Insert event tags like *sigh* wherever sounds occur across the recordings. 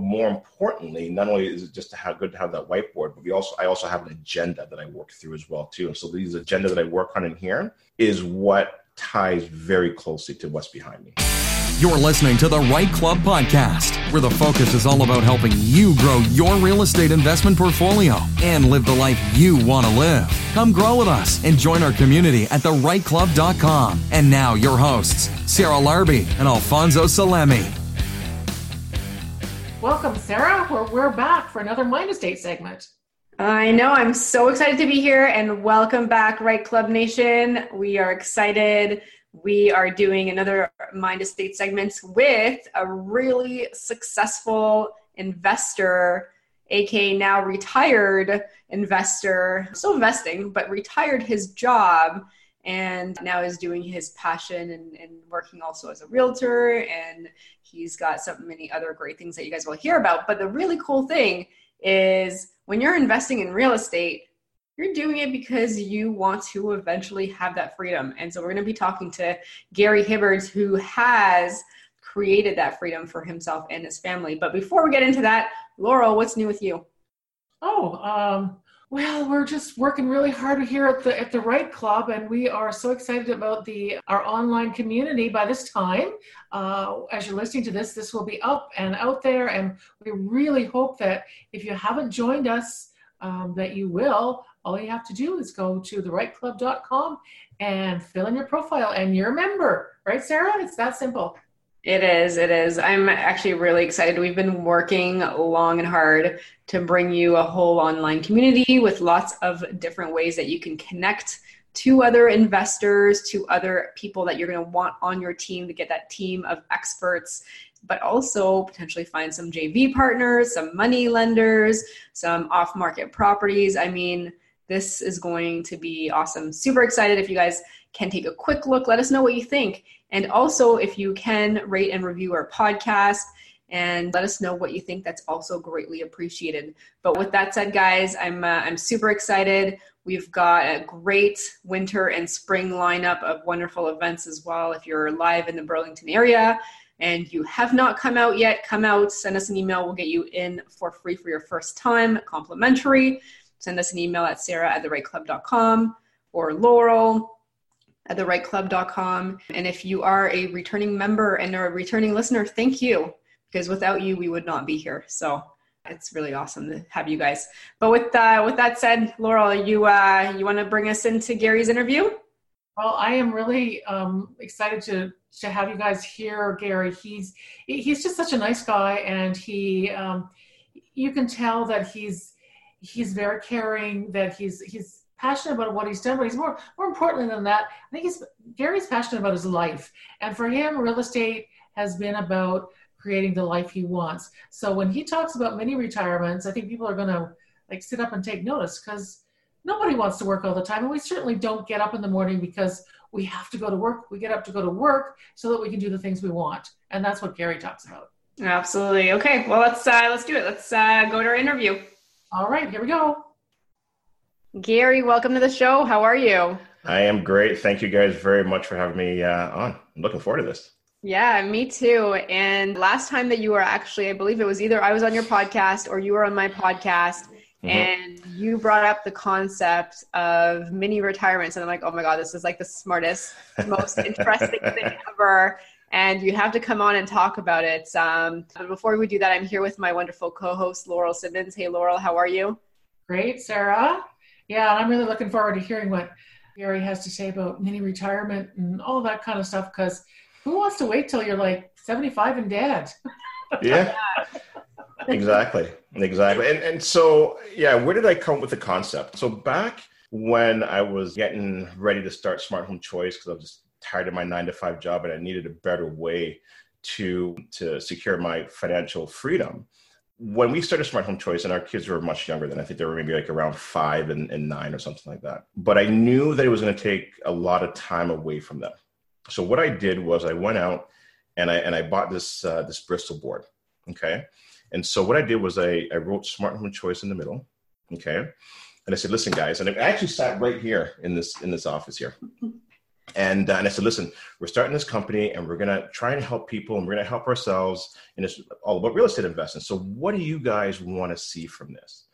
But more importantly, not only is it just to have good to have that whiteboard, but we also I also have an agenda that I work through as well too. And so these agenda that I work on in here is what ties very closely to what's behind me. You're listening to the REITE Club podcast, where the focus is all about helping you grow your real estate investment portfolio and live the life you want to live. Come grow with us and join our community at thereiteclub.com. And now, your hosts, Sarah Larbi and Alfonso Salemi. Welcome, Sarah. We're, we're back for another Mind Estate segment. I know. I'm so excited to be here and welcome back, REITE Club Nation. We are excited we are doing another Mind Estate segments with a really successful investor, aka now retired investor, still investing, but retired his job and now is doing his passion and, and working also as a realtor. And he's got so many other great things that you guys will hear about. But the really cool thing is when you're investing in real estate, you're doing it because you want to eventually have that freedom. And so we're going to be talking to Gary Hibbert, who has created that freedom for himself and his family. But before we get into that, Laurel, what's new with you? Oh, um, well, we're just working really hard here at the at the REITE Club, and we are so excited about the our online community. By this time, uh, as you're listening to this, this will be up and out there, and we really hope that if you haven't joined us, um, that you will all you have to do is go to thereiteclub.com and fill in your profile and you're a member, right, Sarah? It's that simple. It is. It is. I'm actually really excited. We've been working long and hard to bring you a whole online community with lots of different ways that you can connect to other investors, to other people that you're going to want on your team to get that team of experts, but also potentially find some JV partners, some money lenders, some off market properties. I mean, this is going to be awesome. Super excited if you guys can take a quick look. Let us know what you think. And also, if you can rate and review our podcast and let us know what you think, that's also greatly appreciated. But with that said, guys, I'm, uh, I'm super excited. We've got a great winter and spring lineup of wonderful events as well. If you're live in the Burlington area, and you have not come out yet, come out, send us an email. We'll get you in for free for your first time, complimentary send us an email at sarah at thereiteclub.com or laurel at thereiteclub.com. And if you are a returning member and a returning listener, thank you, because without you, we would not be here. So it's really awesome to have you guys. But with uh, with that said, Laurel, you uh, you want to bring us into Gary's interview? Well, I am really um, excited to to have you guys here, Gary. He's he's just such a nice guy, and he um, you can tell that he's he's very caring, that he's he's passionate about what he's done, but he's more more importantly than that, I think he's Gary's passionate about his life. And for him, real estate has been about creating the life he wants. So when he talks about mini retirements, I think people are gonna like sit up and take notice because nobody wants to work all the time. And we certainly don't get up in the morning because we have to go to work. We get up to go to work so that we can do the things we want. And that's what Gary talks about. Absolutely. Okay. Well, let's uh, let's do it. Let's uh, go to our interview. All right, here we go. Gary, welcome to the show. How are you? I am great. Thank you guys very much for having me uh, on. I'm looking forward to this. Yeah, me too. And last time that you were actually, I believe it was either I was on your podcast or you were on my podcast, mm-hmm. and you brought up the concept of mini retirements. And I'm like, oh my God, this is like the smartest, most *laughs* interesting thing ever and you have to come on and talk about it. Um, but before we do that, I'm here with my wonderful co-host Laurel Simmons. Hey, Laurel, how are you? Great, Sarah. Yeah, and I'm really looking forward to hearing what Gary has to say about mini retirement and all that kind of stuff. Because who wants to wait till you're like 75 and dead? *laughs* yeah. *laughs* exactly exactly and and so yeah where did i come with the concept so back when i was getting ready to start smart home choice because i was just tired of my nine to five job and I needed a better way to to secure my financial freedom. When we started Smart Home Choice, and our kids were much younger than I think they were maybe like around five and, and nine or something like that. But I knew that it was going to take a lot of time away from them. So what I did was I went out and I and I bought this uh, this Bristol board. Okay. And so what I did was I, I wrote Smart Home Choice in the middle. Okay. And I said, listen, guys, and I actually sat right here in this in this office here. And, uh, and I said, listen, we're starting this company and we're going to try and help people and we're going to help ourselves. And it's all about real estate investing. So, what do you guys want to see from this?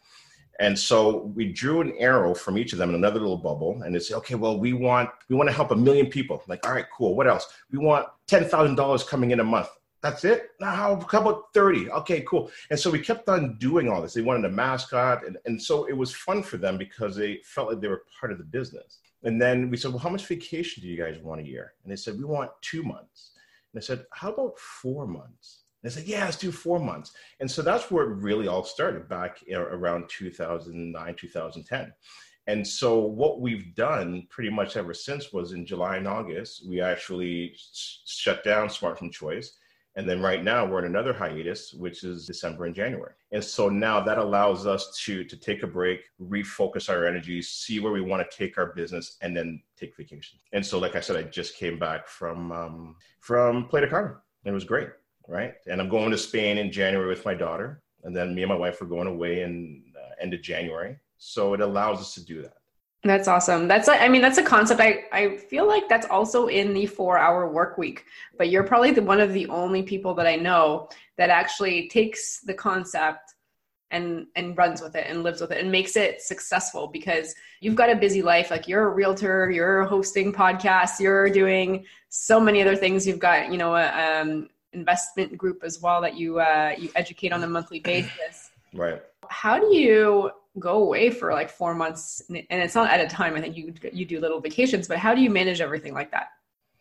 And so we drew an arrow from each of them in another little bubble, and they say, okay, well, we want we want to help a million people. Like, all right, cool. What else? We want ten thousand dollars coming in a month. That's it. Now, how, how about thirty? Okay, cool. And so we kept on doing all this. They wanted a mascot, and, and so it was fun for them because they felt like they were part of the business. And then we said, well, how much vacation do you guys want a year? And they said, we want two months. And I said, how about four months? And I said, yeah, let's do four months. And so that's where it really all started back around 2009, 2010. And so what we've done pretty much ever since was in July and August, we actually shut down Smart Home Choice and then right now we're in another hiatus, which is December and January. And so now that allows us to to take a break, refocus our energies, see where we want to take our business, and then take vacation. And so, like I said, I just came back from um, from Playa Carmen. It was great, right? And I'm going to Spain in January with my daughter, and then me and my wife are going away in uh, end of January. So it allows us to do that. That's awesome. That's I mean that's a concept I I feel like that's also in the 4-hour work week. But you're probably the one of the only people that I know that actually takes the concept and and runs with it and lives with it and makes it successful because you've got a busy life like you're a realtor, you're hosting podcasts, you're doing so many other things. You've got, you know, a um, investment group as well that you uh, you educate on a monthly basis. Right. How do you go away for like four months and it's not at a time i think you you do little vacations but how do you manage everything like that?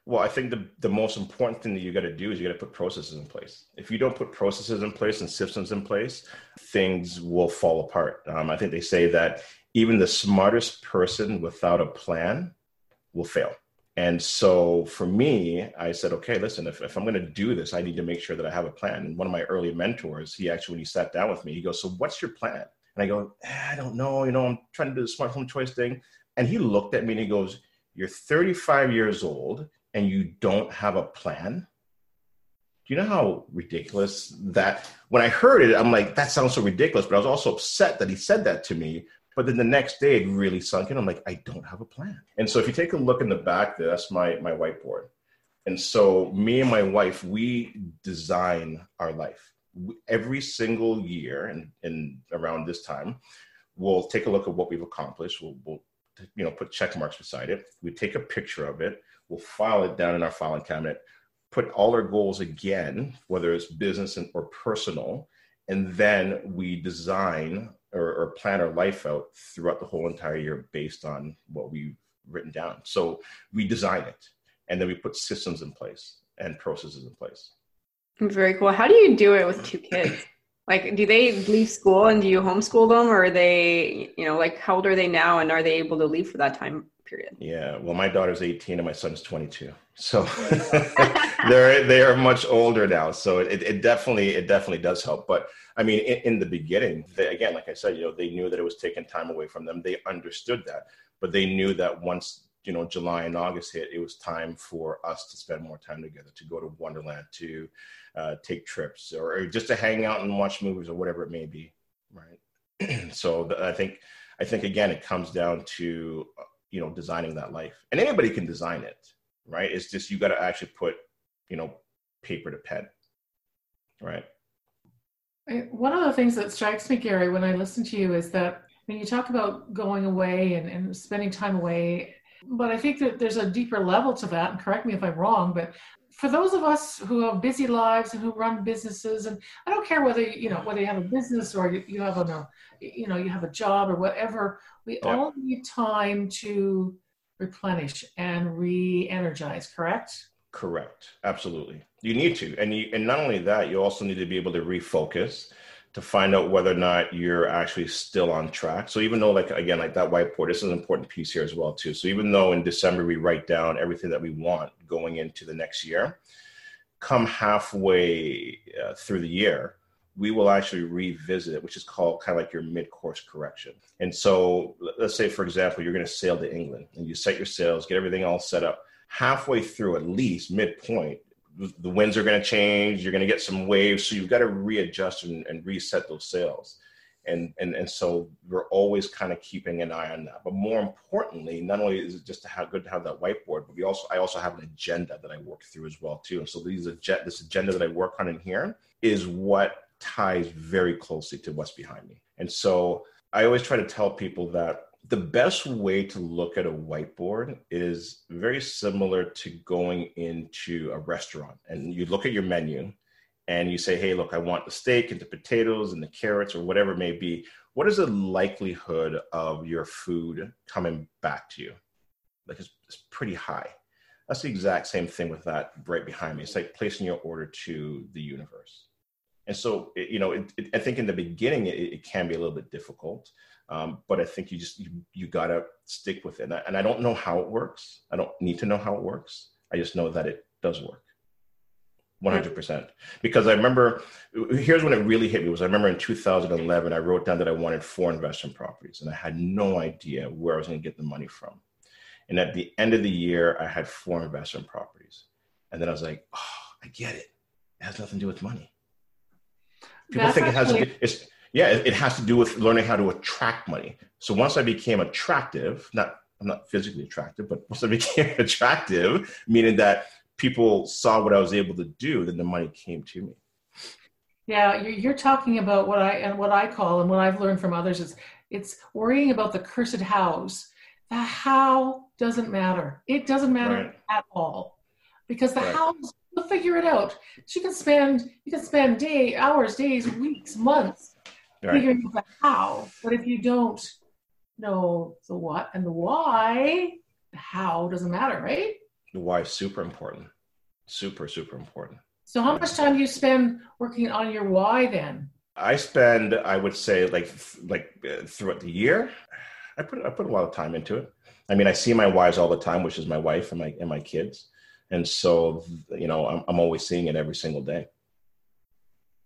Well i think the, the most important thing that you got to do is you got to put processes in place. If you don't put processes in place and systems in place things will fall apart. Um, i think they say that even the smartest person without a plan will fail. And so for me i said okay listen if, if i'm going to do this i need to make sure that i have a plan. And one of my early mentors he actually when he sat down with me he goes so what's your plan and I go, eh, I don't know, you know, I'm trying to do the smart home choice thing. And he looked at me and he goes, You're 35 years old and you don't have a plan. Do you know how ridiculous that when I heard it, I'm like, that sounds so ridiculous. But I was also upset that he said that to me. But then the next day it really sunk in. I'm like, I don't have a plan. And so if you take a look in the back, there, that's my my whiteboard. And so me and my wife, we design our life every single year and, and around this time, we'll take a look at what we've accomplished. We'll, we'll you know put check marks beside it. We take a picture of it. We'll file it down in our filing cabinet. Put all our goals again, whether it's business or personal, and then we design or, or plan our life out throughout the whole entire year based on what we've written down. So we design it, and then we put systems in place and processes in place. Very cool. How do you do it with two kids? *clears throat* Like, do they leave school and do you homeschool them, or are they, you know, like how old are they now, and are they able to leave for that time period? Yeah. Well, my daughter's 18 and my son's 22, so *laughs* they're they are much older now. So it, it definitely it definitely does help. But I mean, in, in the beginning, they, again, like I said, you know, they knew that it was taking time away from them. They understood that, but they knew that once you know July and August hit, it was time for us to spend more time together, to go to Wonderland, to uh, take trips, or, just to hang out and watch movies or whatever it may be, right? *clears throat* so I think I think again it comes down to uh, you know designing that life, and anybody can design it, right? It's just you got to actually put you know paper to pen, right? One of the things that strikes me, Gary, when I listen to you is that when you talk about going away and, and spending time away but I think that there's a deeper level to that, and correct me if I'm wrong, but for those of us who have busy lives and who run businesses, and I don't care whether you know whether you have a business or you have a you know you have a job or whatever, we yeah. all need time to replenish and re-energize. Correct? Correct. Absolutely. You need to, and you, and not only that, you also need to be able to refocus to find out whether or not you're actually still on track. So even though, like again, like that whiteboard, this is an important piece here as well too. So even though in December we write down everything that we want going into the next year, come halfway uh, through the year, we will actually revisit it, which is called kind of like your mid-course correction. And so let's say, for example, you're going to sail to England and you set your sails, get everything all set up. Halfway through, at least midpoint, the winds are going to change. You're going to get some waves, so you've got to readjust and, and reset those sails. and and and so we're always kind of keeping an eye on that but more importantly not only is it just to have good to have that whiteboard but we also i also have an agenda that i work through as well too and so these this agenda that i work on in here is what ties very closely to what's behind me and so i always try to tell people that the best way to look at a whiteboard is very similar to going into a restaurant and you look at your menu and you say, hey, look, I want the steak and the potatoes and the carrots or whatever it may be, what is the likelihood of your food coming back to you? Like it's, it's pretty high. That's the exact same thing with that right behind me. It's like placing your order to the universe. And so, it, you know, it, it, I think in the beginning it, can be a little bit difficult, um, but I think you just you, you got to stick with it. And I, and I don't know how it works. I don't need to know how it works. I just know that it does work. 100% because i remember here's when it really hit me was i remember in 2011 i wrote down that i wanted four investment properties and i had no idea where i was going to get the money from and at the end of the year i had four investment properties and then i was like oh i get it it has nothing to do with money people That's think it has actually- it's yeah it, it has to do with learning how to attract money so once i became attractive not i'm not physically attractive but once i *laughs* became attractive meaning that people saw what I was able to do, then the money came to me. Yeah, you're talking about what I and what I call and what I've learned from others is it's worrying about the cursed hows. The how doesn't matter. It doesn't matter right. at all because the right. hows will figure it out. You can spend you can spend day, hours, days, weeks, months right. figuring out the how. But if you don't know the what and the why, the how doesn't matter, right? the why is super important. Super, super important. So how much time do you spend working on your why then? I spend, I would say, like like uh, throughout the year, I put I put a lot of time into it. I mean, I see my wives all the time, which is my wife and my and my kids, and so you know, I'm I'm always seeing it every single day.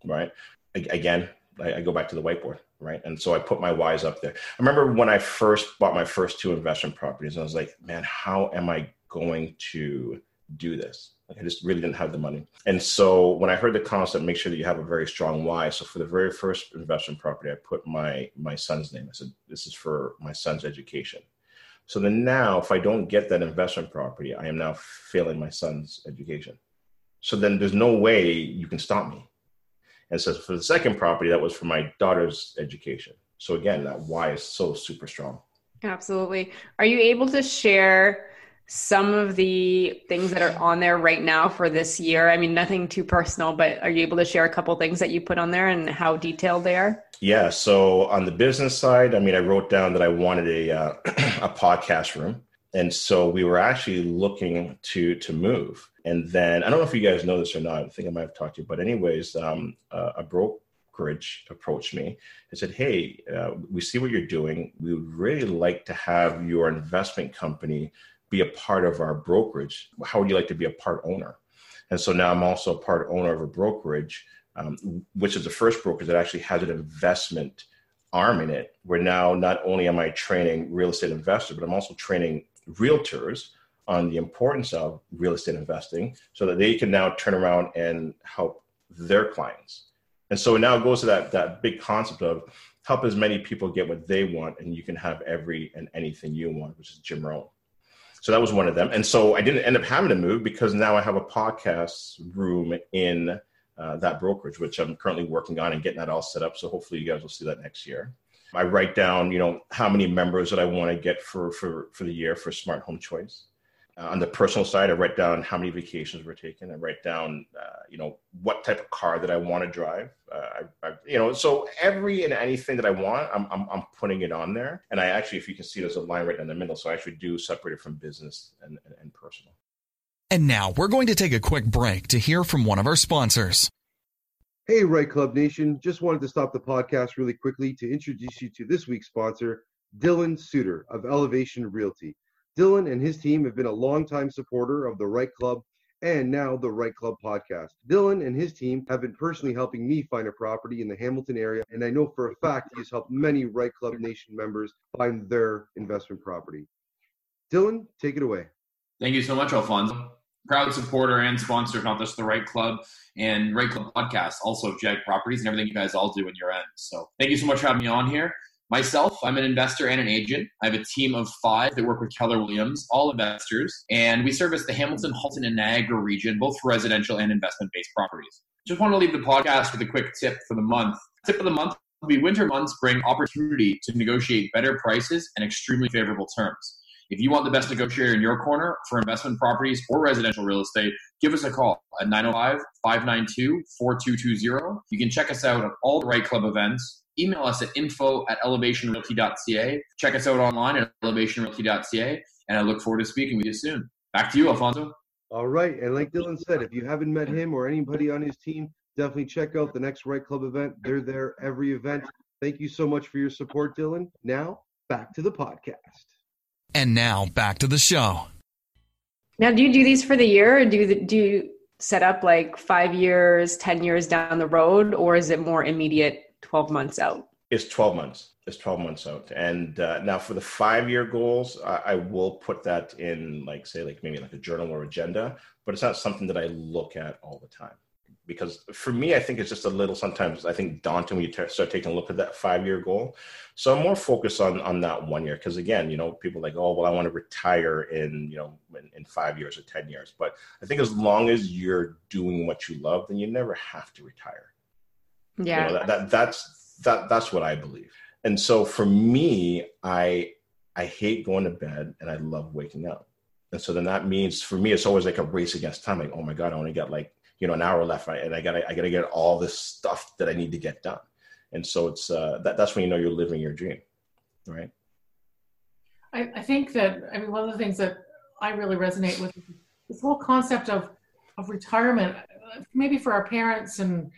Right? Again, I, I go back to the whiteboard, right? And so I put my whys up there. I remember when I first bought my first two investment properties, I was like, man, how am I going to do this. I just really didn't have the money. And so when I heard the concept, make sure that you have a very strong why. So for the very first investment property, I put my my son's name. I said, this is for my son's education. So then now if I don't get that investment property, I am now failing my son's education. So then there's no way you can stop me. And so for the second property, that was for my daughter's education. So again, that why is so super strong. Absolutely. Are you able to share some of the things that are on there right now for this year? I mean, nothing too personal, but are you able to share a couple things that you put on there and how detailed they are? Yeah. So on the business side, I mean, I wrote down that I wanted a uh, *clears throat* a podcast room, and so we were actually looking to to move. And then I don't know if you guys know this or not. I think I might have talked to you, but anyways, um, uh, a brokerage approached me and said, "Hey, uh, we see what you're doing. We would really like to have your investment company be a part of our brokerage. How would you like to be a part owner? And so now I'm also a part owner of a brokerage, um, which is the first brokerage that actually has an investment arm in it. Where now not only am I training real estate investors, but I'm also training realtors on the importance of real estate investing so that they can now turn around and help their clients. And so now it goes to that, that big concept of help as many people get what they want and you can have every and anything you want, which is Jim Rohn. So that was one of them. And so I didn't end up having to move because now I have a podcast room in uh, that brokerage, which I'm currently working on and getting that all set up. So hopefully you guys will see that next year. I write down, you know, how many members that I want to get for for for the year for Smart Home Choice. Uh, on the personal side, I write down how many vacations we're taking. I write down, uh, you know, what type of car that I want to drive. Uh, I, I, you know, so every and anything that I want, I'm, I'm, I'm, putting it on there. And I actually, if you can see, there's a line right in the middle. So I actually do separate it from business and, and, and personal. And now we're going to take a quick break to hear from one of our sponsors. Hey, REITE Club Nation. Just wanted to stop the podcast really quickly to introduce you to this week's sponsor, Dylan Suter of Elevation Realty. Dylan and his team have been a longtime supporter of the REITE Club and now the REITE Club podcast. Dylan and his team have been personally helping me find a property in the Hamilton area, and I know for a fact he has helped many REITE Club Nation members find their investment property. Dylan, take it away. Thank you so much, Alfonso. Proud supporter and sponsor of not just the REITE Club and REITE Club podcast, also of Jag Properties and everything you guys all do in your end. So thank you so much for having me on here. Myself, I'm an investor and an agent. I have a team of five that work with Keller Williams, all investors, and we service the Hamilton, Halton, and Niagara region, both for residential and investment based properties. Just want to leave the podcast with a quick tip for the month. Tip of the month will be winter months bring opportunity to negotiate better prices and extremely favorable terms. If you want the best negotiator in your corner for investment properties or residential real estate, give us a call at 905 592 4220. You can check us out at all the REITE Club events. Email us at info at elevationrealty.ca. Check us out online at elevationrealty.ca. And I look forward to speaking with you soon. Back to you, Alfonso. All right. And like Dylan said, if you haven't met him or anybody on his team, definitely check out the next REITE Club event. They're there every event. Thank you so much for your support, Dylan. Now, back to the podcast. And now back to the show. Now, do you do these for the year or do you, do you set up like five years, 10 years down the road, or is it more immediate 12 months out? It's 12 months. It's 12 months out. And uh, now for the five year goals, I, I will put that in, like, say, like maybe like a journal or agenda, but it's not something that I look at all the time because for me, I think it's just a little sometimes I think daunting when you t- start taking a look at that five year goal. So I'm more focused on on that one year because again, you know, people like, oh, well, I want to retire in you know in, in, five years or ten years. But I think as long as you're doing what you love, then you never have to retire. Yeah, you know, that, that that's that that's what I believe. And so for me, I I hate going to bed and I love waking up. And so then that means for me, it's always like a race against time. Like, oh my God, I only got like you know an hour left right? And i gotta i gotta get all this stuff that i need to get done. And so it's uh, that, that's when you know you're living your dream right? I, I think that i mean one of the things that i really resonate with this whole concept of of retirement maybe for our parents and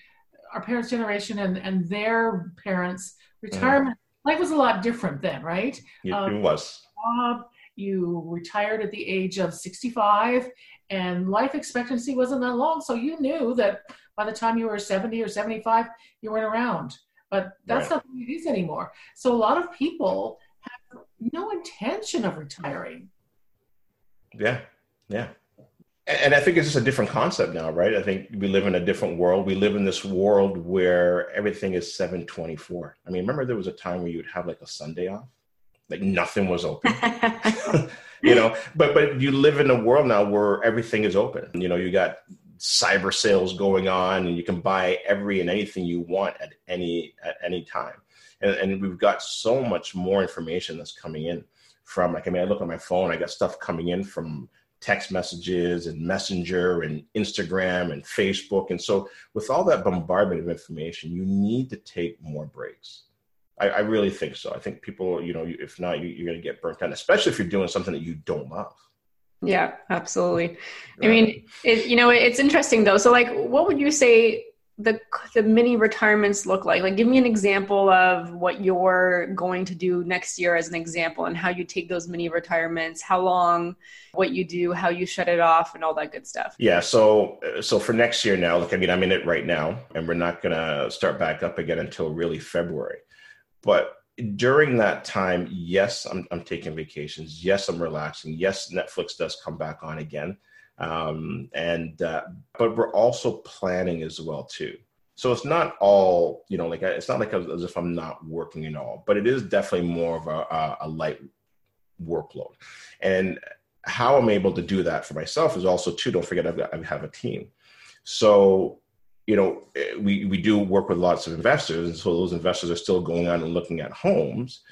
our parents generation and and their parents retirement mm. life was a lot different then right? It, um, it was. job, you retired at the age of 65 and life expectancy wasn't that long. So you knew that by the time you were 70 or 75, you weren't around. But that's right. not the way it is anymore. So a lot of people have no intention of retiring. Yeah, yeah. And I think it's just a different concept now, right? I think we live in a different world. We live in this world where everything is 724. I mean, remember there was a time where you would have like a Sunday off? Like nothing was open. *laughs* *laughs* you know but but you live in a world now where everything is open. You know you got cyber sales going on and you can buy every and anything you want at any at any time. And, and we've got so much more information that's coming in from like i mean i look at my phone i got stuff coming in from text messages and messenger and instagram and facebook. And so with all that bombardment of information you need to take more breaks I, I really think so. I think people, you know, if not, you, are going to get burnt out, especially if you're doing something that you don't love. Yeah, absolutely. I mean, it, you know, it's interesting though. So, like, what would you say the the mini retirements look like? Like, give me an example of what you're going to do next year, as an example, and how you take those mini retirements, how long, what you do, how you shut it off, and all that good stuff. Yeah. So, so for next year now, like, I mean, I'm in it right now, and we're not going to start back up again until really February. But during that time, yes, I'm, I'm taking vacations. Yes, I'm relaxing. Yes, Netflix does come back on again. Um, and uh, but we're also planning as well too. So it's not all you know, like it's not like as if I'm not working at all, but it is definitely more of a, a light workload. And how I'm able to do that for myself is also too. Don't forget, I've got I have a team. So you know, eh, we, we do work with lots of investors, and so those investors are still going out and looking at homes.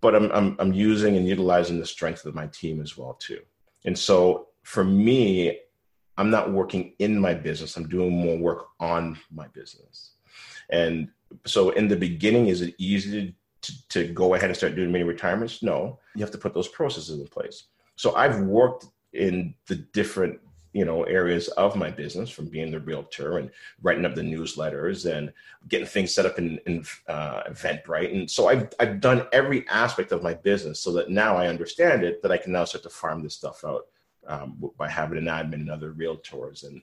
But I'm, I'm, I'm using and utilizing the strength of my team as well too. And so for me, I'm not working in my business. I'm doing more work on my business. And so in the beginning, is it easy to, to go ahead and start doing many retirements? No, you have to put those processes in place. So I've worked in the different you know areas of my business from being the realtor and writing up the newsletters and getting things set up in, in uh, eventbrite and so I've, I've done every aspect of my business so that now i understand it that i can now start to farm this stuff out um, by having an admin and other realtors and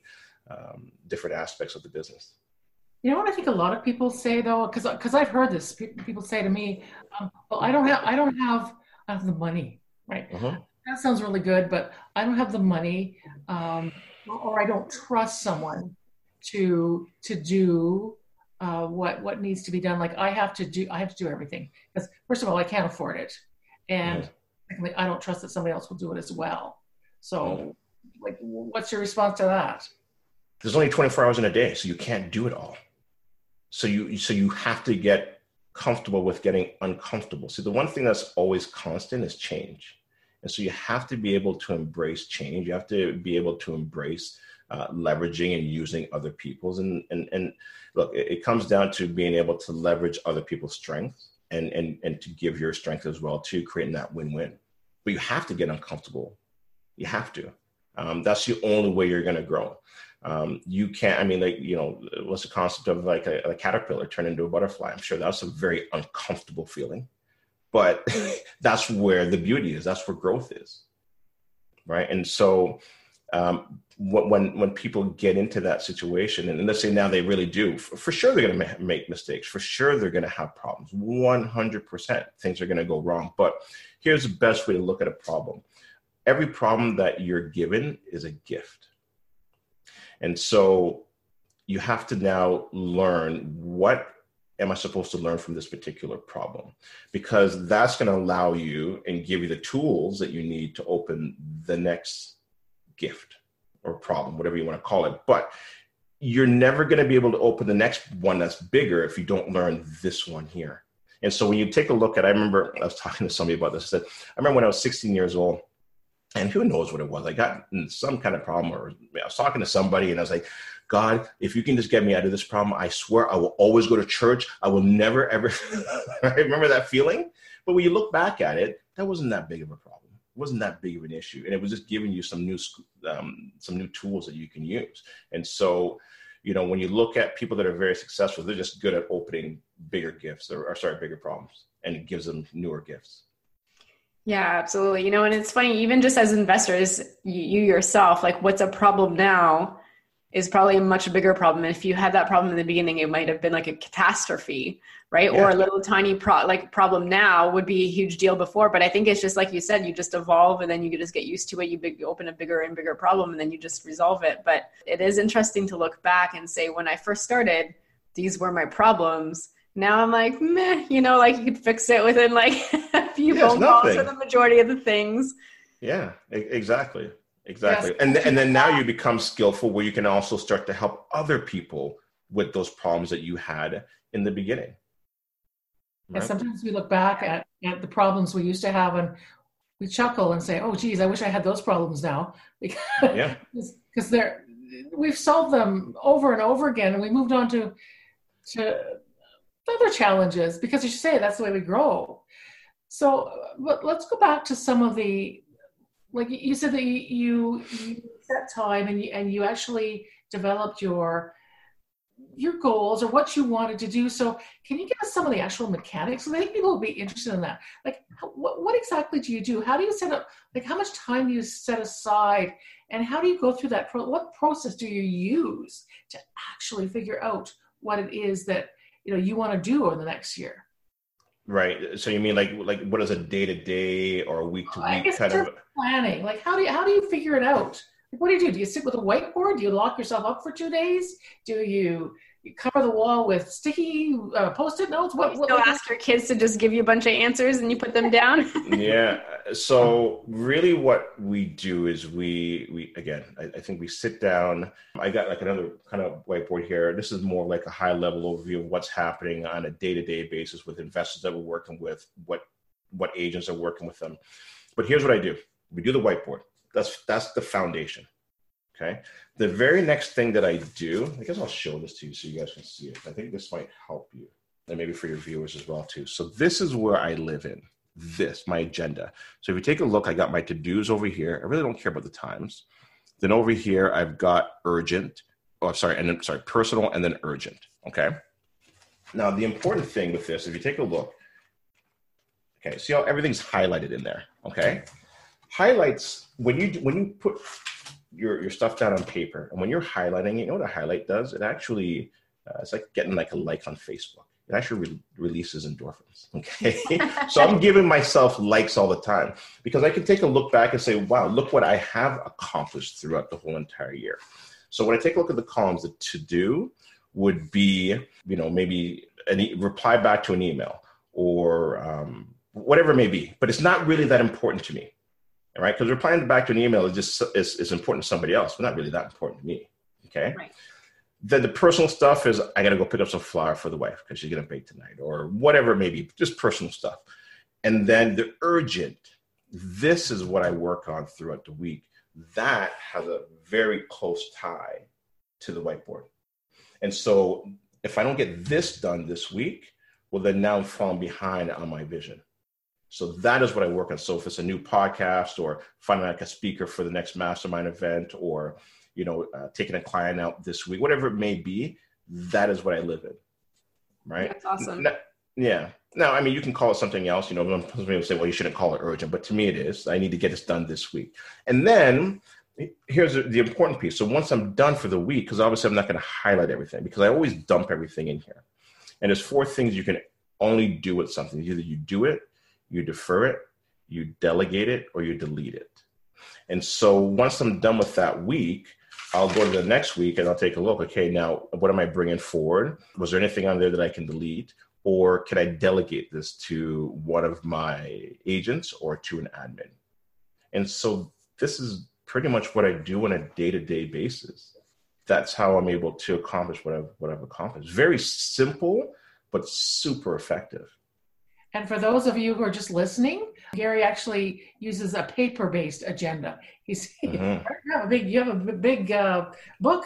um, different aspects of the business you know what I think a lot of people say though, because because I've heard this. People say to me, um, "Well, I don't have I don't have I have the money, right? Uh-huh that sounds really good, but I don't have the money, um, or I don't trust someone to to do uh, what what needs to be done. Like I have to do, I have to do everything because first of all, I can't afford it, and Mhm. secondly, I don't trust that somebody else will do it as well. So, like, what's your response to that? there's only 24 hours in a day so you can't do it all so you so you have to get comfortable with getting uncomfortable see the one thing that's always constant is change and so you have to be able to embrace change. You have to be able to embrace uh, leveraging and using other people's and and, and look it, it comes down to being able to leverage other people's strengths and and and to give your strength as well to creating that win-win. But you have to get uncomfortable. You have to. Um, that's the only way you're going to grow. Um, you can't i mean like you know what's the concept of like a, a caterpillar turn into a butterfly? I'm sure that's a very uncomfortable feeling but *laughs* that's where the beauty is. That's where growth is right? And so um, when when people get into that situation and let's say now they really do for, for sure they're going to ma- make mistakes. For sure they're going to have problems. 100% things are going to go wrong. But here's the best way to look at a problem. Every problem that you're given is a gift. And so you have to now learn what am I supposed to learn from this particular problem? Because that's going to allow you and give you the tools that you need to open the next gift or problem, whatever you want to call it. But you're never going to be able to open the next one that's bigger if you don't learn this one here. And so when you take a look at, I remember I was talking to somebody about this. I said, I remember when I was 16 years old, and who knows what it was. I got some kind of problem, or I was talking to somebody, and I was like, God, if you can just get me out of this problem, I swear I will always go to church. I will never ever. *laughs* I remember that feeling. But when you look back at it, that wasn't that big of a problem. It wasn't that big of an issue, and it was just giving you some new um, some new tools that you can use. And so, you know, when you look at people that are very successful, they're just good at opening bigger gifts, or, or sorry, bigger problems, and it gives them newer gifts. Yeah, absolutely. You know, and it's funny, even just as investors, you, you yourself, like what's a problem now is probably a much bigger problem. And if you had that problem in the beginning, it might have been like a catastrophe, right? Yeah. Or a little tiny pro- like problem now would be a huge deal before. But I think it's just like you said, you just evolve and then you just get used to it. You, big, you open a bigger and bigger problem and then you just resolve it. But it is interesting to look back and say, when I first started, these were my problems. Now I'm like, meh, you know, like you could fix it within like *laughs* a few Yeah, phone calls for the majority of the things. Yeah, exactly. Exactly. Yes. And and then now you become skillful where you can also start to help other people with those problems that you had in the beginning. And sometimes we look back at, at the problems we used to have and we chuckle and say, "Oh, geez, I wish I had those problems now," because *laughs* Yeah. because they're we've solved them over and over again, and we moved on to to other challenges because, as you say, that's the way we grow. So, but let's go back to some of the like you said that you you, set time and you, and you actually developed your your goals or what you wanted to do. So, can you give us some of the actual mechanics? So I think people will be interested in that. Like, how, what, what exactly do you do? How do you set up? Like, how much time do you set aside, and how do you go through that? Pro- what process do you use to actually figure out what it is that you know you want to do over the next year? Right. So you mean like like what is a day to day or a week to week kind of Planning. Like, how do you how do you figure it out? Like, what do you do? Do you sit with a whiteboard? Do you lock yourself up for two days? Do you, you cover the wall with sticky uh, post-it notes? What, You what, still what- ask your kids to just give you a bunch of answers and you put them down. *laughs* yeah so really what we do is we we again I, I think we sit down i got like another kind of whiteboard here this is more like a high level overview of what's happening on a day-to-day basis with investors that we're working with what what agents are working with them but here's what i do we do the whiteboard that's that's the foundation okay the very next thing that i do i guess i'll show this to you so you guys can see it i think this might help you and maybe for your viewers as well too so this is where i live in this, my agenda. So if you take a look, I got my to-dos over here. I really don't care about the times. Then over here, I've got urgent, oh, sorry, and then, sorry, personal and then urgent. Okay. Now, the important thing with this, if you take a look, okay, see how everything's highlighted in there. Okay. Highlights, when you, when you put your, your stuff down on paper and when you're highlighting, you know what a highlight does? It actually, uh, it's like getting like a like on Facebook. it actually re- releases endorphins. *laughs* Okay. *laughs* so I'm giving myself likes all the time because I can take a look back and say, wow, look what I have accomplished throughout the whole entire year. So when I take a look at the columns, the to do would be, you know, maybe a reply back to an email or um, whatever it may be, but it's not really that important to me. Right. Because replying back to an email is just is, is important to somebody else, but not really that important to me. Okay. Right then the personal stuff is I got to go pick up some flour for the wife because she's to bake tonight or whatever it may be, just personal stuff. And then the urgent, this is what I work on throughout the week. That has a very close tie to the whiteboard. And so if I don't get this done this week, well, then now I'm falling behind on my vision. So that is what I work on. So if it's a new podcast or finding like a speaker for the next mastermind event or you know, uh, taking a client out this week, whatever it may be, that is what I live in. Right. That's awesome. Now, yeah. Now, I mean, you can call it something else. You know, some people say, well, you shouldn't call it urgent, but to me, it is. I need to get this done this week. And then here's the important piece. So once I'm done for the week, because obviously I'm not going to highlight everything because I always dump everything in here. And there's four things you can only do with something. Either you do it, you defer it, you delegate it, or you delete it. And so once I'm done with that week, I'll go to the next week and I'll take a look. Okay, now what am I bringing forward? Was there anything on there that I can delete? Or can I delegate this to one of my agents or to an admin? And so this is pretty much what I do on a day to day basis. That's how I'm able to accomplish what I've, what I've accomplished. Very simple, but super effective. And for those of you who are just listening, Gary actually uses a paper-based agenda. He's *laughs* mm-hmm. you have a big you have a big uh, book,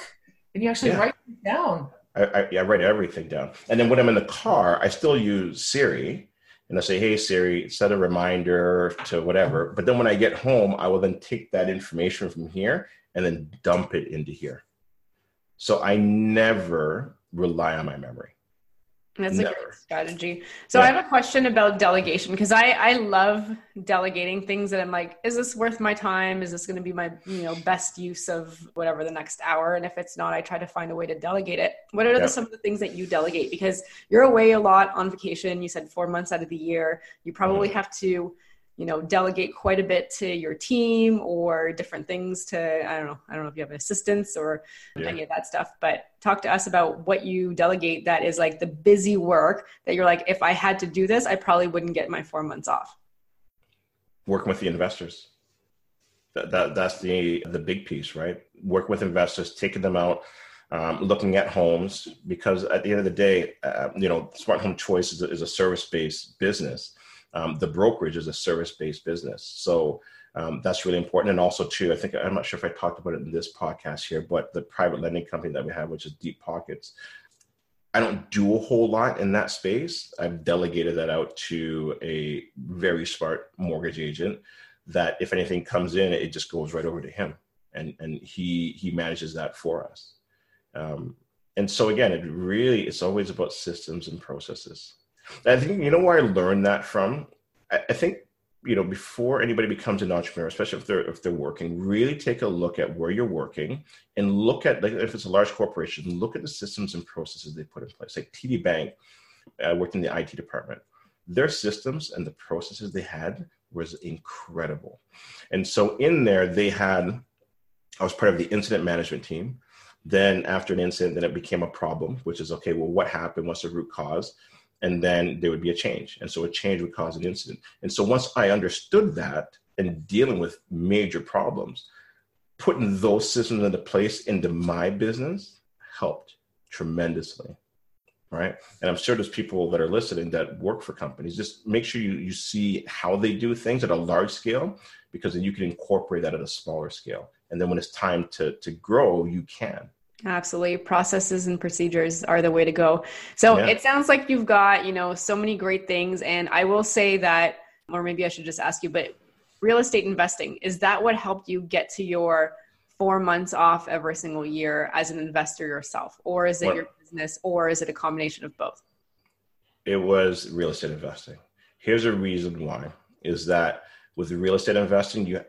and you actually yeah. write it down. I, I, I, write everything down, and then when I'm in the car, I still use Siri, and I say, "Hey Siri, set a reminder to whatever." But then when I get home, I will then take that information from here and then dump it into here. So I never rely on my memory. That's Never. a great strategy. So yeah. I have a question about delegation because I I love delegating things that I'm like, is this worth my time? Is this going to be my you know best use of whatever the next hour? And if it's not, I try to find a way to delegate it. What are yeah. the, some of the things that you delegate? Because you're away a lot on vacation. You said four months out of the year. You probably mm-hmm. have to you know delegate quite a bit to your team or different things to i don't know i don't know if you have assistants or yeah. any of that stuff but talk to us about what you delegate that is like the busy work that you're like if i had to do this i probably wouldn't get my four months off. Working with the investors. That, that that's the the big piece right? Work with investors taking them out um, looking at homes because at the end of the day uh, you know smart home choice is a, is a service-based business um, the brokerage is a service-based business. So um, that's really important. And also, too, I think I'm not sure if I talked about it in this podcast here, but the private lending company that we have, which is Deep Pockets, I don't do a whole lot in that space. I've delegated that out to a very smart mortgage agent. That if anything comes in, it just goes right over to him, and and he he manages that for us. Um, and so again, it really it's always about systems and processes. I think you know where I learned that from. I, I think you know before anybody becomes an entrepreneur, especially if they're if they're working, really take a look at where you're working and look at like if it's a large corporation, look at the systems and processes they put in place. Like TD Bank, I worked in the IT department. Their systems and the processes they had was incredible, and so in there they had. I was part of the incident management team. Then after an incident, then it became a problem, which is okay. Well, what happened? What's the root cause? And then there would be a change. And so a change would cause an incident. And so once I understood that and dealing with major problems, putting those systems into place into my business helped tremendously. Right. And I'm sure there's people that are listening that work for companies. Just make sure you, you see how they do things at a large scale, because then you can incorporate that at a smaller scale. And then when it's time to, to grow, you can. Absolutely. Processes and procedures are the way to go. So yeah. it sounds like you've got, you know, so many great things. And I will say that, or maybe I should just ask you, but real estate investing, is that what helped you get to your four months off every single year as an investor yourself? Or is it your business or is it a combination of both? It was real estate investing. Here's a reason why is that with real estate investing, you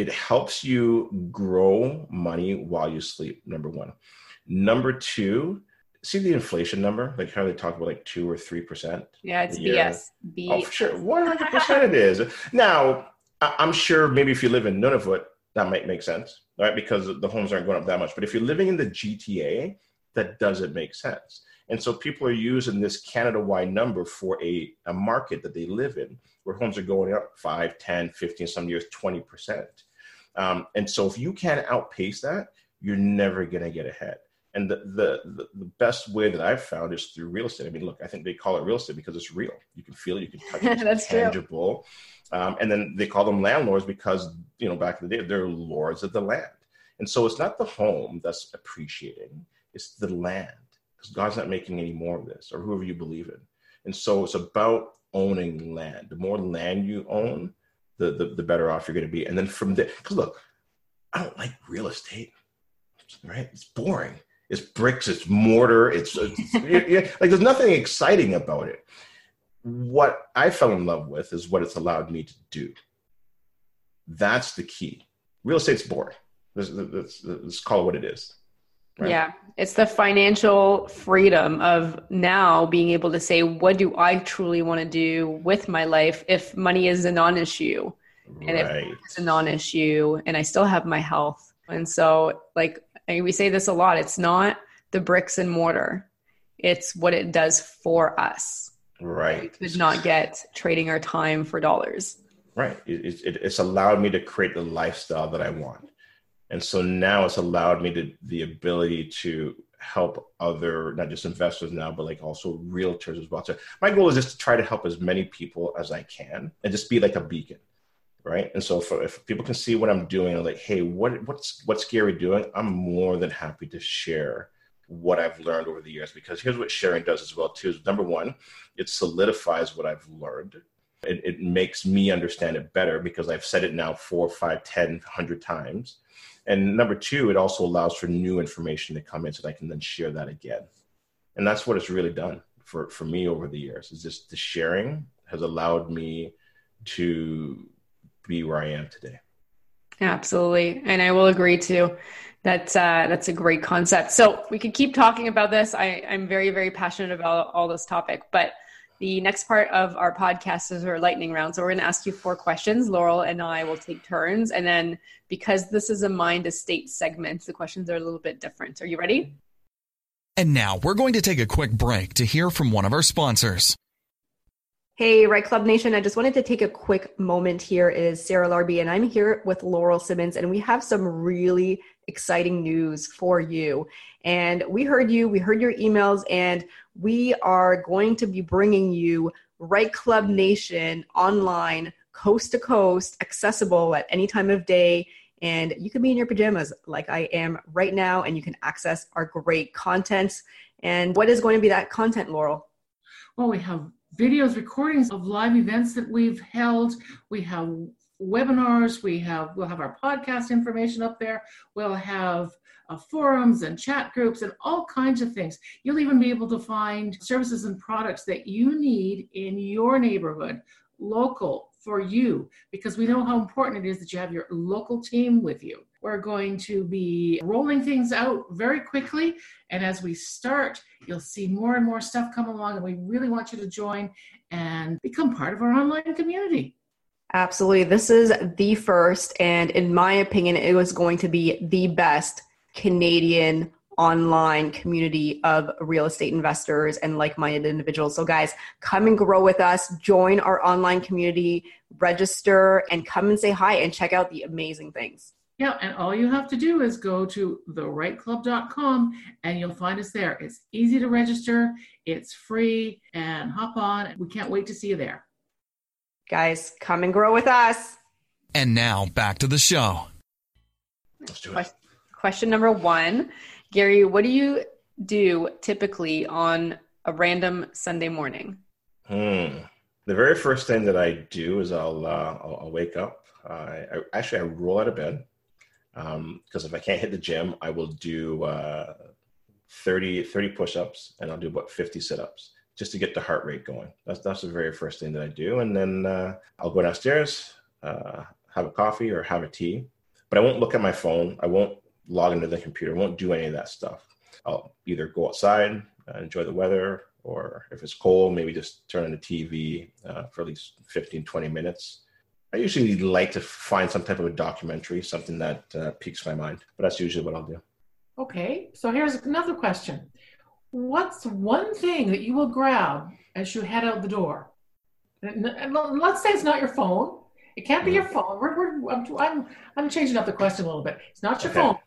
it helps you grow money while you sleep number one number two see the inflation number, like how they talk about like two or three percent. Yeah, it's. BS. B- Oh, for sure, one hundred percent it is. Now, I'm sure maybe if you live in Nunavut, that might make sense, right? Because the homes aren't going up that much. But if you're living in the GTA, that doesn't make sense. And so people are using this Canada-wide number for a, a market that they live in, where homes are going up 5, 10, 15, some years 20%. Um, and so if you can't outpace that, you're never going to get ahead. And the, the, the, best way that I've found is through real estate. I mean, look, I think they call it real estate because it's real. You can feel it, you can touch it, *laughs* it's tangible. Um, and then they call them landlords because, you know, back in the day, they're lords of the land. And so it's not the home that's appreciating, it's the land because God's not making any more of this or whoever you believe in. And so it's about owning land. The more land you own, the, the, the better off you're going to be. And then from there, because look, I don't like real estate, right? It's boring. It's bricks, it's mortar, it's, it's *laughs* like there's nothing exciting about it. What I fell in love with is what it's allowed me to do. That's the key. Real estate's boring. Let's, let's, let's call it what it is. Right? Yeah, it's the financial freedom of now being able to say, what do I truly want to do with my life if money is a non issue? And if it's a non issue and I still have my health. And so, like, I mean, we say this a lot it's not the bricks and mortar, it's what it does for us. Right. We could not get trading our time for dollars. Right. It, it- it's allowed me to create the lifestyle that I want. And so now it's allowed me to the ability to help other, not just investors now, but like also realtors as well. So my goal is just to try to help as many people as I can and just be like a beacon. Right. And so for, if people can see what I'm doing, like, hey, what what's what's Gary doing? I'm more than happy to share what I've learned over the years because here's what sharing does as well too. Is number one, it solidifies what I've learned it, it makes me understand it better because I've said it now four, five, ten, hundred times. And number two, it also allows for new information to come in so that I can then share that again. And that's what it's really done for, for me over the years. Is just the sharing has allowed me to be where I am today. Absolutely. And I will agree too. That's uh, that's a great concept. So we could keep talking about this. I, I'm very, very passionate about all this topic. But the next part of our podcast is our lightning round. So we're going to ask you four questions. Laurel and I will take turns. And then because this is a mind estate segment, the questions are a little bit different. Are you ready? And now we're going to take a quick break to hear from one of our sponsors. Hey, REITE Club Nation. I just wanted to take a quick moment here. It is Sarah Larbi, and I'm here with Laurel Simmons, and we have some really exciting news for you. And we heard you, we heard your emails, and we are going to be bringing you REITE Club Nation online, coast to coast, accessible at any time of day. And you can be in your pajamas like I am right now, and you can access our great contents. And what is going to be that content, Laurel? Well, we have videos, recordings of live events that we've held. We have webinars. We have we'll have our podcast information up there. We'll have uh, forums and chat groups and all kinds of things. You'll even be able to find services and products that you need in your neighborhood, local for you, because we know how important it is that you have your local team with you. We're going to be rolling things out very quickly. And as we start, you'll see more and more stuff come along. And we really want you to join and become part of our online community. Absolutely. This is the first, and in my opinion, it was going to be the best Canadian online community of real estate investors and like minded individuals. So, guys, come and grow with us, join our online community, register, and come and say hi and check out the amazing things. Yeah, and all you have to do is go to thereiteclub.com and you'll find us there. It's easy to register, it's free, and hop on. We can't wait to see you there. Guys, come and grow with us. And now back to the show. Let's do it. Question, question number one Gary, what do you do typically on a random Sunday morning? Hmm. The very first thing that I do is I'll uh, I'll, I'll wake up. Uh, I, actually I roll out of bed because if I can't hit the gym, I will do uh, 30, 30 push-ups and I'll do about 50 sit-ups just to get the heart rate going. That's that's the very first thing that I do, and then uh, I'll go downstairs, uh, have a coffee or have a tea, but I won't look at my phone. I won't log into the computer. I won't do any of that stuff. I'll either go outside, uh, enjoy the weather, or if it's cold, maybe just turn on the TV uh, for at least 15, 20 minutes. I usually like to find some type of a documentary, something that uh, piques my mind, but that's usually what I'll do. Okay, so here's another question. What's one thing that you will grab as you head out the door? Let's say it's not your phone. It can't be your mm-hmm. phone. We're, we're, I'm, I'm, I'm changing up the question a little bit. It's not your okay. phone.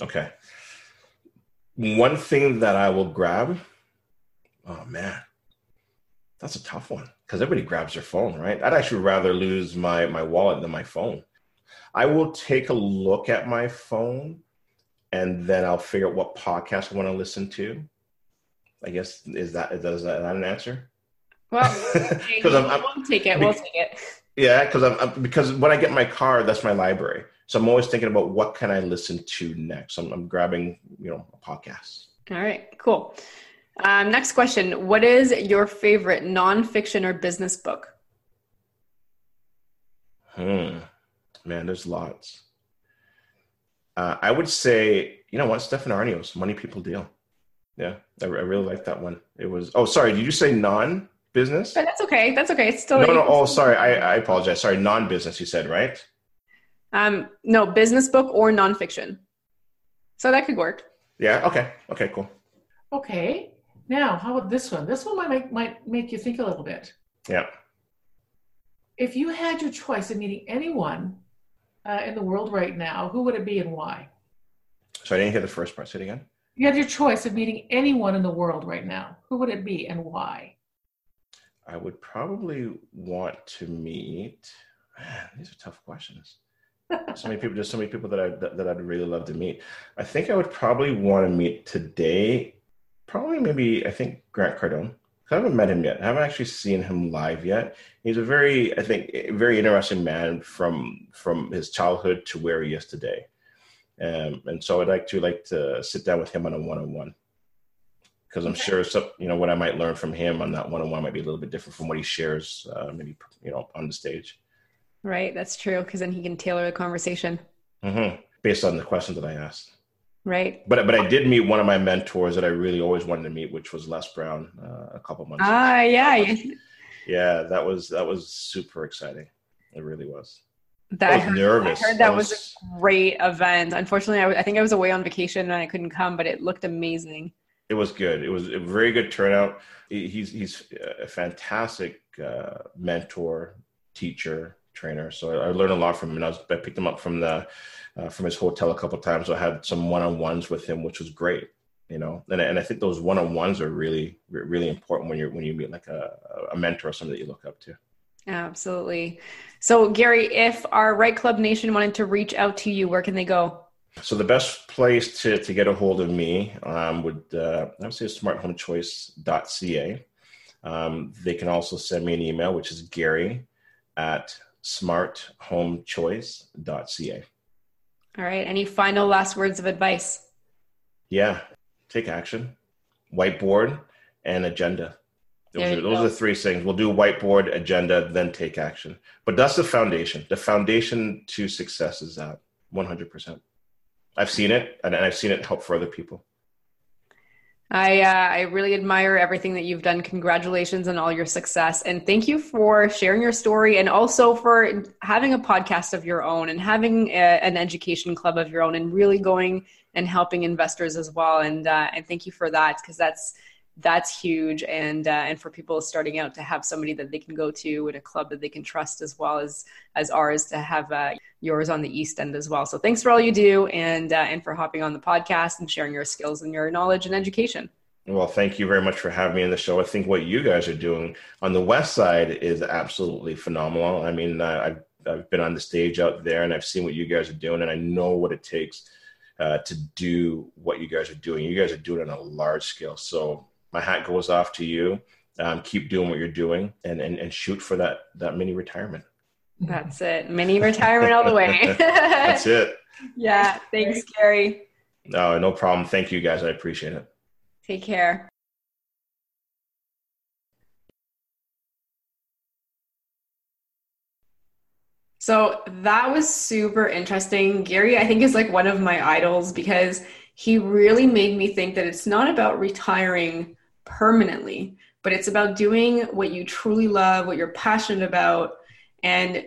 Okay. One thing that I will grab. Oh man, that's a tough one because everybody grabs their phone, right? I'd actually rather lose my my wallet than my phone. I will take a look at my phone, and then I'll figure out what podcast I want to listen to. I guess is that is that, an answer? Well, *laughs* because I'm, I'm, we'll take it. We'll take it. Yeah, because I'm, I'm, because when I get my car, that's my library. So I'm always thinking about what can I listen to next. I'm, I'm grabbing, you know, a podcast. All right, cool. Um, next question: What is your favorite nonfiction or business book? Hmm, man, there's lots. Uh, I would say, you know what, Stefan Aarnio's Money People Deal. Yeah, I, I really like that one. It was. Oh, sorry, did you say non? business? But that's okay. That's okay. It's still no, no. Oh, sorry. I, I apologize. Sorry, non-business. You said right? Um, no, business book or nonfiction. So that could work. Yeah. Okay. Okay. Cool. Okay. Now, how about this one? This one might make might make you think a little bit. Yeah. If you had your choice of meeting anyone uh, in the world right now, who would it be and why? So I didn't hear the first part. Say it again. You had your choice of meeting anyone in the world right now. Who would it be and why? I would probably want to meet. Man, these are tough questions. So many people, just so many people that I that I'd really love to meet. I think I would probably want to meet today. Probably maybe I think Grant Cardone. I haven't met him yet. I haven't actually seen him live yet. He's a very, I think, very interesting man from from his childhood to where he is today. Um, and so I'd like to like to sit down with him on a one on one because I'm sure some, you know what I might learn from him on that one on one might be a little bit different from what he shares, uh, maybe you know on the stage. Right, that's true. Because then he can tailor the conversation mm-hmm. based on the questions that I asked. Right. But but I did meet one of my mentors that I really always wanted to meet, which was Les Brown, uh, a couple months. Ah, ago. yeah, yeah. That was that was super exciting. It really was. That I was heard, nervous. I heard that was, was, a great event. Unfortunately, I, I think I was away on vacation and I couldn't come, but it looked amazing. It was good. It was a very good turnout. He's he's a fantastic uh, mentor, teacher, trainer. So I learned a lot from him. I, was, I picked him up from the uh, from his hotel a couple times. So I had some one on ones with him, which was great. You know, and and I think those one on ones are really really important when you're when you meet like a, a mentor or somebody that you look up to. Absolutely. So Gary, if our REITE Club Nation wanted to reach out to you, where can they go? So the best place to, to get a hold of me um, would uh, I would say smarthomechoice.ca. Um, they can also send me an email, which is Gary at smarthomechoice.ca. All right. Any final last words of advice? Yeah, take action. Whiteboard and agenda. Those, are, those are the three things. We'll do whiteboard, agenda, then take action. But that's the foundation. The foundation to success is that 100%. I've seen it, and I've seen it help for other people. I uh, I really admire everything that you've done. Congratulations on all your success, and thank you for sharing your story, and also for having a podcast of your own, and having a, an education club of your own, and really going and helping investors as well. And uh, and thank you for that because that's that's huge. And uh, and for people starting out to have somebody that they can go to at a club that they can trust as well as as ours to have uh, yours on the east end as well. So thanks for all you do and uh, and for hopping on the podcast and sharing your skills and your knowledge and education. Well thank you very much for having me in the show. I think what you guys are doing on the west side is absolutely phenomenal. I mean uh, I've, I've been on the stage out there and i've seen what you guys are doing and i know what it takes uh, to do what you guys are doing. You guys are doing it on a large scale. So my hat goes off to you. Um, keep doing what you're doing and, and, and shoot for that, that mini retirement. That's it. Mini retirement all the way. *laughs* That's it. Yeah. Thanks, Gary. No, no problem. Thank you guys. I appreciate it. Take care. So that was super interesting. Gary, I think, is like one of my idols because he really made me think that it's not about retiring permanently, but it's about doing what you truly love, what you're passionate about, and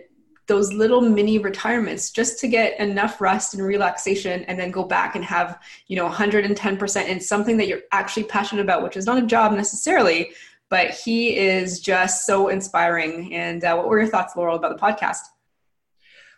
those little mini retirements just to get enough rest and relaxation and then go back and have you know 110% in something that you're actually passionate about which is not a job necessarily but he is just so inspiring. And uh, what were your thoughts laurel about the podcast?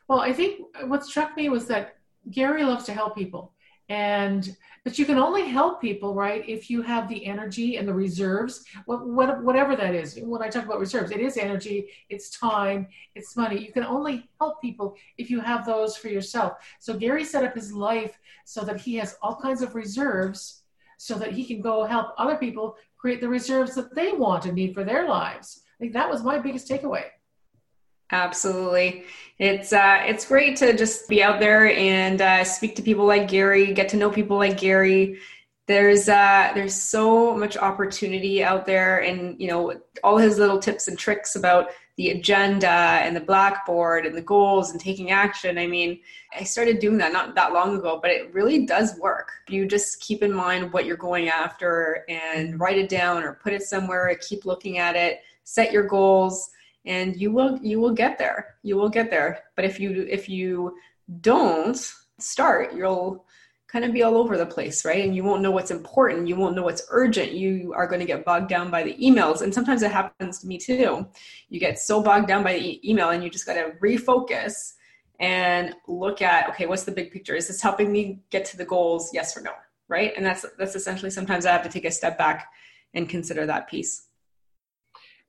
Well i think what struck me was that gary loves to help people and but you can only help people right if you have the energy and the reserves what, what, whatever that is. When i talk about reserves it is energy it's time it's money. You can only help people if you have those for yourself. So gary set up his life so that he has all kinds of reserves so that he can go help other people create the reserves that they want and need for their lives. I think that was my biggest takeaway Absolutely. It's uh, it's great to just be out there and uh, speak to people like Gary, get to know people like Gary. There's uh, there's so much opportunity out there, and you know all his little tips and tricks about the agenda and the blackboard and the goals and taking action. I mean, I started doing that not that long ago, but it really does work. You just keep in mind what you're going after and write it down or put it somewhere. Keep looking at it. Set your goals and you will you will get there. You will get there. But if you if you don't start you'll kind of be all over the place right? And you won't know what's important. You won't know what's urgent. You are going to get bogged down by the emails. And sometimes it happens to me too. You get so bogged down by the email and you just got to refocus and look at okay what's the big picture? Is this helping me get to the goals? Yes or no right? And that's that's essentially sometimes i have to take a step back and consider that piece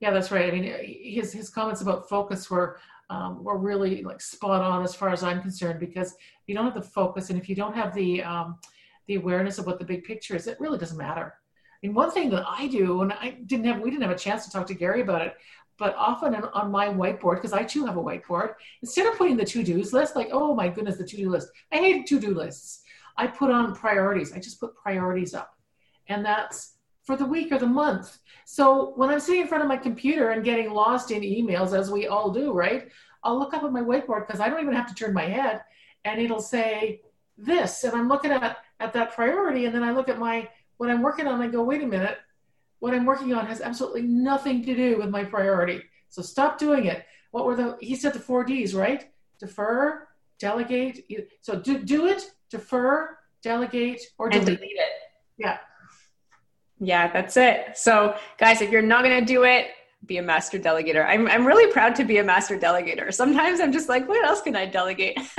yeah, that's right. I mean, his his comments about focus were um, were really like spot on as far as I'm concerned because if you don't have the focus and if you don't have the um, the awareness of what the big picture is, it really doesn't matter. I mean, one thing that I do, and I didn't have we didn't have a chance to talk to Gary about it, but often on my whiteboard because I too have a whiteboard, instead of putting the to dos list, like oh my goodness, the to do list, I hate to do lists. I put on priorities. I just put priorities up, and that's for the week or the month. So when I'm sitting in front of my computer and getting lost in emails, as we all do, right? I'll look up at my whiteboard because I don't even have to turn my head and it'll say this. And I'm looking at, at that priority. And then I look at my, what I'm working on, and I go, wait a minute, what I'm working on has absolutely nothing to do with my priority. So stop doing it. What were the, he said the four D's, right? Defer, delegate. So do, do it, defer, delegate, or delete, delete it. Yeah. Yeah, that's it. So, guys, if you're not going to do it, be a master delegator. I'm, I'm really proud to be a master delegator. Sometimes I'm just like, what else can I delegate? *laughs*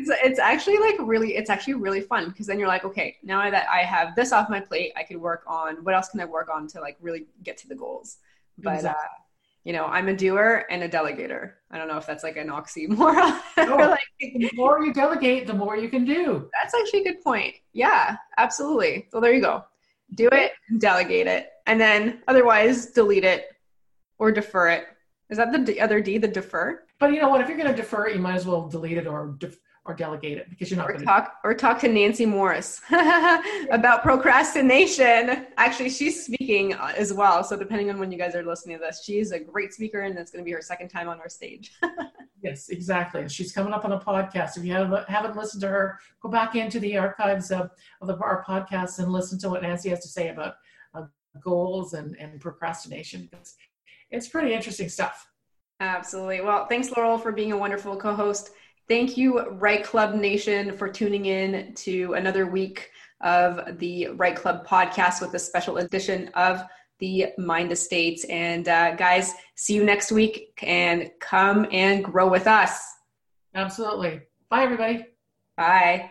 it's, it's actually like really, it's actually really fun because then you're like, okay, now that I have this off my plate, I can work on what else can I work on to like really get to the goals. But exactly. uh, you know, I'm a doer and a delegator. I don't know if that's like an oxymoron. *laughs* No, like, the more you delegate, the more you can do. That's actually a good point. Yeah, absolutely. So there you go. Do it, delegate it, and then otherwise delete it or defer it. Is that the other D, the defer? But you know what? If you're going to defer it, you might as well delete it or def- or delegate it because you're not going to talk or talk to Nancy Morris *laughs* about procrastination. Actually, she's speaking as well. So depending on when you guys are listening to this, she's a great speaker, and it's going to be her second time on our stage. *laughs* yes, exactly. She's coming up on a podcast. If you haven't, haven't listened to her, go back into the archives of, of the, our podcasts and listen to what Nancy has to say about uh, goals and, and procrastination. It's, it's pretty interesting stuff. Absolutely. Well, thanks, Laurel, for being a wonderful co-host. Thank you, REITE Club Nation, for tuning in to another week of the REITE Club podcast with a special edition of the Mind Estates. And uh, guys, see you next week and come and grow with us. Absolutely. Bye, everybody. Bye.